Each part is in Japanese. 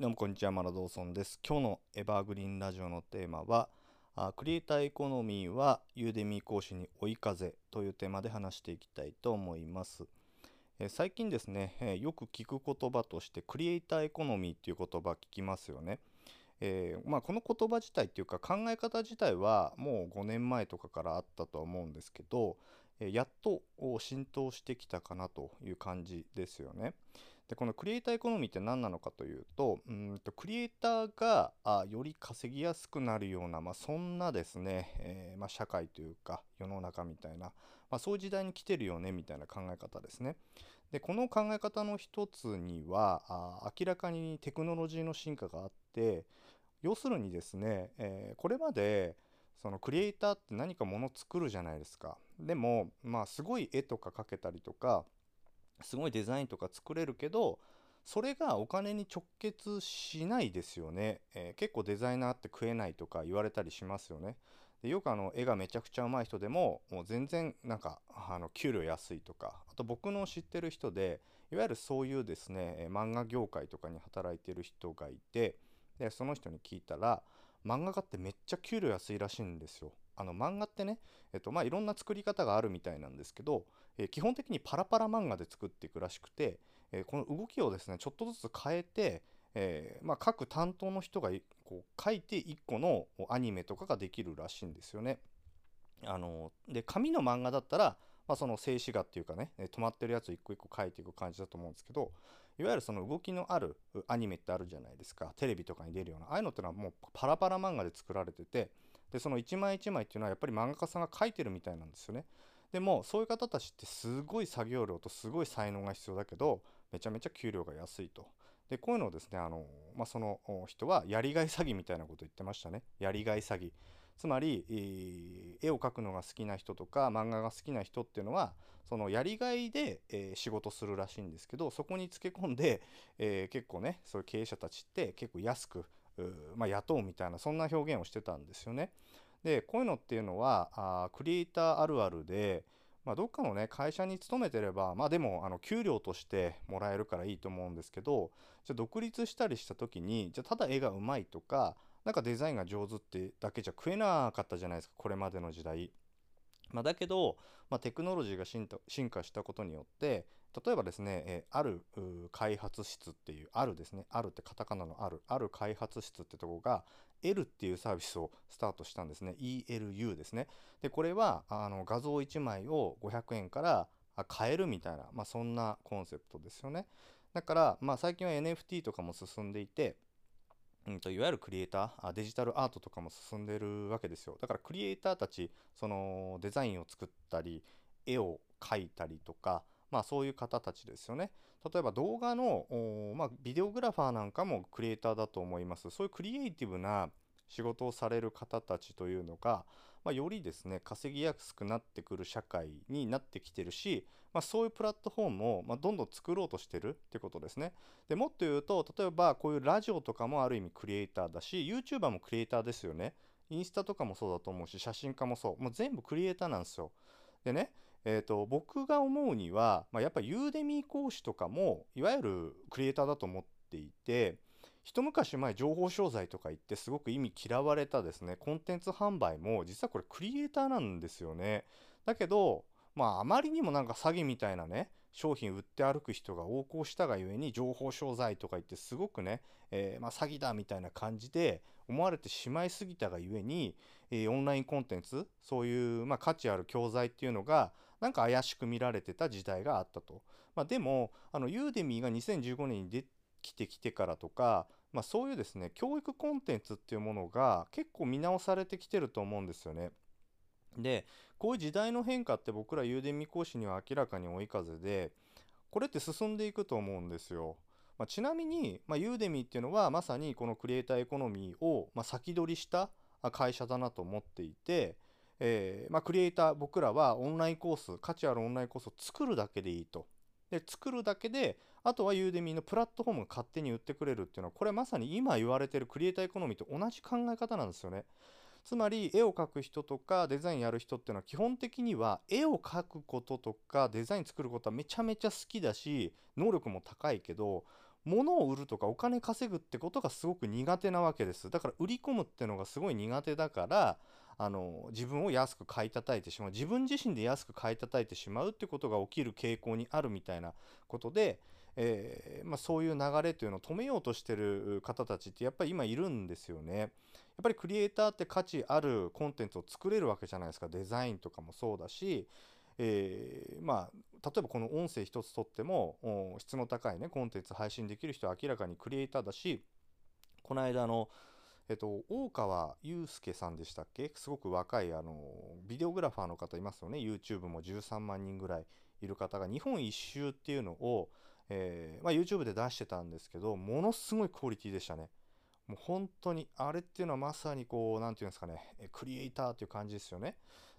どうもこんにちは、マラドーソンです。今日のエバーグリーンラジオのテーマは、あクリエイターエコノミーはユーデミー講師に追い風というテーマで話していきたいと思います。え最近ですね、えよく聞く言葉としてクリエイターエコノミーっていう言葉聞きますよね。えーまあ、この言葉自体っていうか考え方自体はもう5年前とかからあったとは思うんですけど、えやっと浸透してきたかなという感じですよね。でこのクリエイターエコノミーって何なのかというとうんとクリエイターがあより稼ぎやすくなるような、まあ、そんなですね、えーまあ、社会というか世の中みたいな、まあ、そういう時代に来てるよねみたいな考え方ですね。でこの考え方の一つにはあ明らかにテクノロジーの進化があって要するにですね、えーこれまでそのクリエイターって何かもの作るじゃないですか。でもまあすごい絵とか描けたりとかすごいデザインとか作れるけどそれがお金に直結しないですよね、えー結構デザイナーって食えないとか言われたりしますよねでよくあの絵がめちゃくちゃ上手い人でももう全然なんかあの給料安いとかあと僕の知ってる人でいわゆるそういうですねえー漫画業界とかに働いてる人がいてでその人に聞いたら漫画家ってめっちゃ給料安いらしいんですよ。あの漫画ってね、えっとまあ、いろんな作り方があるみたいなんですけど、えー基本的にパラパラ漫画で作っていくらしくて、えーこの動きをですねちょっとずつ変えて、えーまあ、各担当の人がこう書いて1個のアニメとかができるらしいんですよね。あので紙の漫画だったら、まあ、その静止画っていうかね止まってるやつを一個一個書いていく感じだと思うんですけどいわゆるその動きのあるアニメってあるじゃないですかテレビとかに出るようなああいうのってのはもうパラパラ漫画で作られててでその一枚一枚っていうのはやっぱり漫画家さんが描いてるみたいなんですよね。でもそういう方たちってすごい作業量とすごい才能が必要だけどめちゃめちゃ給料が安いと。でこういうのをですねあの、まあ、その人はやりがい詐欺みたいなこと言ってましたねやりがい詐欺。つまり、絵を描くのが好きな人とか漫画が好きな人っていうのはそのやりがいで、え仕事するらしいんですけどそこにつけ込んで、え結構ねそういう経営者たちって結構安くまあ、雇うみたいなそんな表現をしてたんですよね。でこういうのっていうのはあクリエイターあるあるで、まあ、どっかのね会社に勤めてればまあでもあの給料としてもらえるからいいと思うんですけどじゃ独立したりした時にじゃただ絵がうまいとかなんかデザインが上手ってだけじゃ食えなかったじゃないですかこれまでの時代。まあ、だけど、まあ、テクノロジーが進化したことによって例えばですね、えある開発室っていうあるですねあるってカタカナのあるある開発室ってとこが L っていうサービスをスタートしたんですね。ELU ですね。でこれはあの画像1枚を500円から買えるみたいな、まあ、そんなコンセプトですよね。だから、まあ、最近は NFT とかも進んでいてうん、といわゆるクリエイターデジタルアートとかも進んでるわけですよ。だからクリエイターたちそのデザインを作ったり絵を描いたりとかまあそういう方たちですよね例えば動画のまあ、ビデオグラファーなんかもクリエイターだと思いますそういうクリエイティブな仕事をされる方たちというのが、まあ、よりですね稼ぎやすくなってくる社会になってきてるし、まあ、そういうプラットフォームを、まあ、どんどん作ろうとしてるってことですね。でもっと言うと例えばこういうラジオとかもある意味クリエイターだし YouTuber もクリエイターですよね。インスタとかもそうだと思うし写真家もそうもう全部クリエイターなんですよ。でねえー、と僕が思うには、まあ、やっぱユーデミー講師とかもいわゆるクリエイターだと思っていて一昔前情報商材とか言ってすごく意味嫌われたですねコンテンツ販売も実はこれクリエイターなんですよね。だけどまああまりにもなんか詐欺みたいなね商品売って歩く人が横行したがゆえに情報商材とか言ってすごくね、えーまあ、詐欺だみたいな感じで思われてしまいすぎたがゆえに、えーオンラインコンテンツそういう、まあ、価値ある教材っていうのがなんか怪しく見られてた時代があったと。まあ、でもあのユーデミーが2015年にできてきてからとか、まあ、そういうですね教育コンテンツっていうものが結構見直されてきてると思うんですよね。でこういう時代の変化って僕らユーデミー講師には明らかに追い風でこれって進んでいくと思うんですよ。まあ、ちなみに、まあ、ユーデミーっていうのはまさにこのクリエイターエコノミーを、まあ、先取りした会社だなと思っていて、えーまあ、クリエイター僕らはオンラインコース価値あるオンラインコースを作るだけでいいと。で作るだけであとはユーデミーのプラットフォームが勝手に売ってくれるっていうのはこれまさに今言われてるクリエイターエコノミーと同じ考え方なんですよね。つまり絵を描く人とかデザインやる人っていうのは基本的には絵を描くこととかデザイン作ることはめちゃめちゃ好きだし能力も高いけど物を売るとかお金稼ぐってことがすごく苦手なわけですだから売り込むってのがすごい苦手だからあの自分を安く買い叩いてしまう自分自身で安く買い叩いてしまうってことが起きる傾向にあるみたいなことで、えー、まあ、そういう流れというのを止めようとしてる方たちってやっぱり今いるんですよね。やっぱりクリエイターって価値あるコンテンツを作れるわけじゃないですかデザインとかもそうだし、えー、まあ例えばこの音声一つとっても質の高いねコンテンツ配信できる人は明らかにクリエイターだしこの間のえっと、大川祐介さんでしたっけ？すごく若いあのビデオグラファーの方いますよね。YouTube も13万人ぐらいいる方が日本一周っていうのを、えー、まあ、YouTube で出してたんですけどものすごいクオリティでしたね。もう本当にあれっていうのはまさにこう何て言うんですかねクリエイターっていう感じですよね。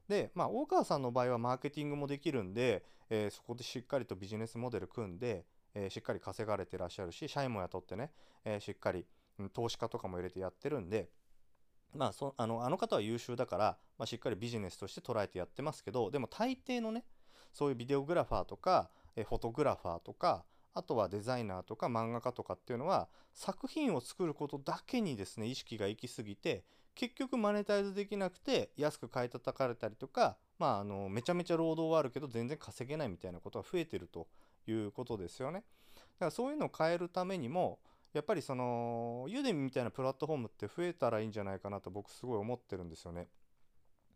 でまあ大川さんの場合はマーケティングもできるんで、えー、そこでしっかりとビジネスモデル組んで、えー、しっかり稼がれてらっしゃるし社員も雇ってね、えしっかり投資家とかも入れてやってるんで、まあ、そあのあの方は優秀だから、まあ、しっかりビジネスとして捉えてやってますけどでも大抵のねそういうビデオグラファーとかえフォトグラファーとかあとはデザイナーとか漫画家とかっていうのは作品を作ることだけにですね意識が行き過ぎて結局マネタイズできなくて安く買い叩かれたりとか、まあ、あのめちゃめちゃ労働はあるけど全然稼げないみたいなことが増えてるということですよね。だからそういうのを変えるためにもやっぱりそのユーデミみたいなプラットフォームって増えたらいいんじゃないかなと僕すごい思ってるんですよね。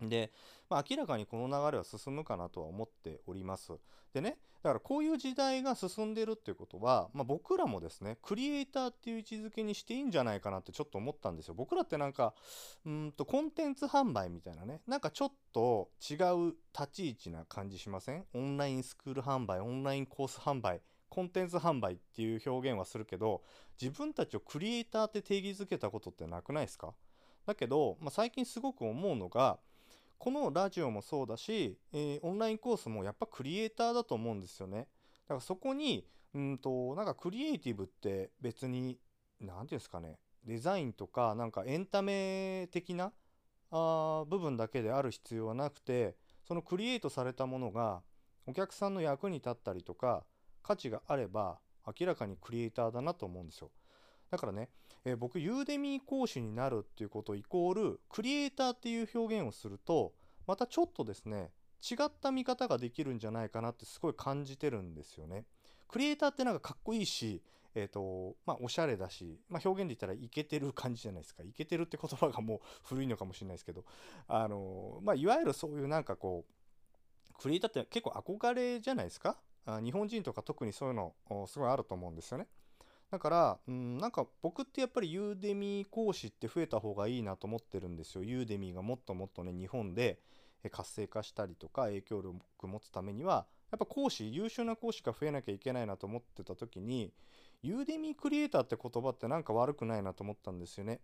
で、まあ、明らかにこの流れは進むかなとは思っております。でね、だからこういう時代が進んでるっていうことは、まあ、僕らもですね、クリエイターっていう位置づけにしていいんじゃないかなってちょっと思ったんですよ。僕らってなんか、うんとコンテンツ販売みたいなね、なんかちょっと違う立ち位置な感じしません？オンラインスクール販売、オンラインコース販売。コンテンツ販売っていう表現はするけど自分たちをクリエイターって定義づけたことってなくないですか？だけど、まあ、最近すごく思うのがこのラジオもそうだし、えー、オンラインコースもやっぱクリエイターだと思うんですよね。だからそこにうんとなんかクリエイティブって別に何て言うんですかねデザインとかなんかエンタメ的なあ部分だけである必要はなくてそのクリエイトされたものがお客さんの役に立ったりとか価値があれば明らかにクリエイターだなと思うんですよ。だからね、えー、僕ユーデミー講師になるっていうことイコールクリエイターっていう表現をするとまたちょっとですね違った見方ができるんじゃないかなってすごい感じてるんですよね。クリエイターってなんかかっこいいし、えーとまあ、おしゃれだし、まあ、表現で言ったらイケてる感じじゃないですかイケてるって言葉がもう古いのかもしれないですけど、あのまあ、いわゆるそういうなんかこうクリエイターって結構憧れじゃないですか日本人とか特にそういうのすごいあると思うんですよね。だから、うん、なんか僕ってやっぱりユーデミー講師って増えた方がいいなと思ってるんですよ。ユーデミーがもっともっとね、日本で活性化したりとか影響力持つためには、やっぱ講師、優秀な講師が増えなきゃいけないなと思ってた時に、ユーデミークリエイターって言葉ってなんか悪くないなと思ったんですよね。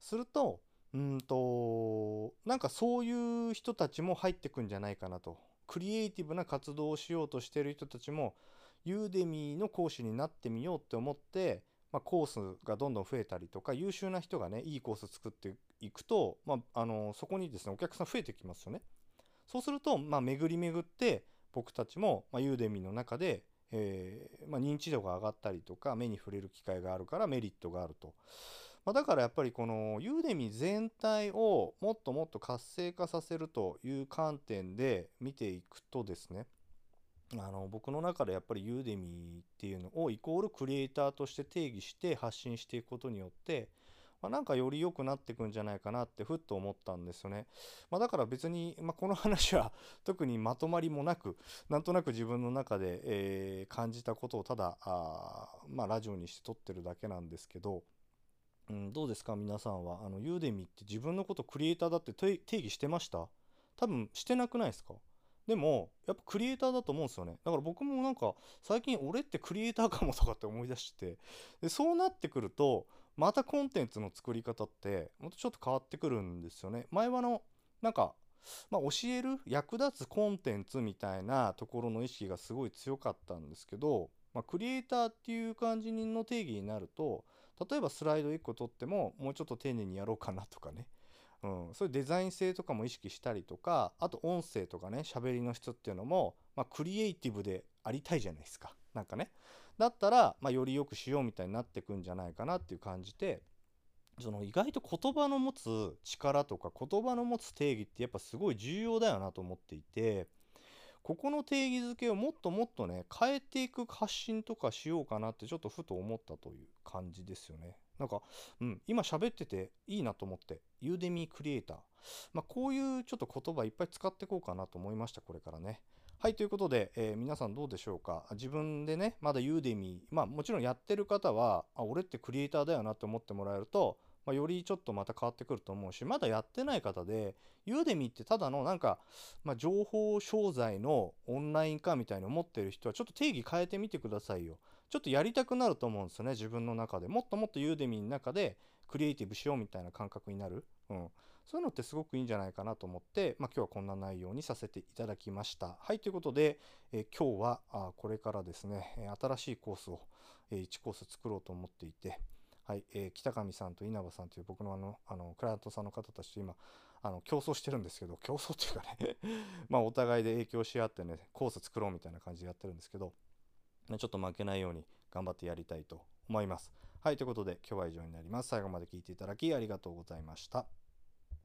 すると、うんと、なんかそういう人たちも入ってくんじゃないかなと。クリエイティブな活動をしようとしてる人たちもユーデミーの講師になってみようって思って、まあ、コースがどんどん増えたりとか優秀な人がねいいコース作っていくと、まあ、あのそこにですねお客さん増えてきますよね。そうすると、まあ、巡り巡って僕たちも、まあ、ユーデミーの中で、えーまあ、認知度が上がったりとか目に触れる機会があるからメリットがあると。まあ、だからやっぱりこのユーデミ全体をもっともっと活性化させるという観点で見ていくとですねあの僕の中でやっぱりユーデミっていうのをイコールクリエイターとして定義して発信していくことによって、まあ、なんかより良くなっていくんじゃないかなってふっと思ったんですよね。まあ、だから別に、まあ、この話は 特にまとまりもなくなんとなく自分の中で、えー、感じたことをただあ、まあ、ラジオにして撮ってるだけなんですけど。うん、どうですか？皆さんは。あのユーデミって自分のことクリエイターだって定義してました？多分してなくないですか？でもやっぱクリエイターだと思うんですよね。だから僕もなんか最近俺ってクリエイターかもとかって思い出して。でそうなってくるとまたコンテンツの作り方ってまたちょっと変わってくるんですよね。前はのなんかまあ、教える役立つコンテンツみたいなところの意識がすごい強かったんですけど、まあ、クリエイターっていう感じの定義になると例えばスライド1個取ってももうちょっと丁寧にやろうかなとかね、うん、そういうデザイン性とかも意識したりとかあと音声とかね喋りの質っていうのも、まあ、クリエイティブでありたいじゃないですか。なんかね。だったら、まあ、より良くしようみたいになってくんじゃないかなっていう感じでその意外と言葉の持つ力とか言葉の持つ定義ってやっぱすごい重要だよなと思っていてここの定義づけをもっともっとね変えていく発信とかしようかなってちょっとふと思ったという感じですよね。なんか、うん、今喋ってていいなと思って、ユーデミークリエイター。まあ、こういうちょっと言葉いっぱい使っていこうかなと思いました、これからね。はい、ということで、えー、皆さんどうでしょうか？自分でね、まだユーデミー、まあもちろんやってる方は、あ、俺ってクリエイターだよなって思ってもらえると、まあ、よりちょっとまた変わってくると思うし、まだやってない方で、ユーデミってただのなんか、まあ、情報商材のオンライン化みたいに思ってる人はちょっと定義変えてみてくださいよ。ちょっとやりたくなると思うんですよね、自分の中で。もっともっとユーデミの中でクリエイティブしようみたいな感覚になる。うん。そういうのってすごくいいんじゃないかなと思って、まあ、今日はこんな内容にさせていただきました。はい、ということで、え、今日はあこれからですね、新しいコースを、え、1コース作ろうと思っていて、はい、えー、北上さんと稲葉さんという僕のあの、あの、クライアントさんの方たちと今、あの、競争してるんですけど、競争っていうかね まあ、お互いで影響し合ってね、コース作ろうみたいな感じでやってるんですけど、ねちょっと負けないように頑張ってやりたいと思います。はい、ということで今日は以上になります。最後まで聞いていただきありがとうございました。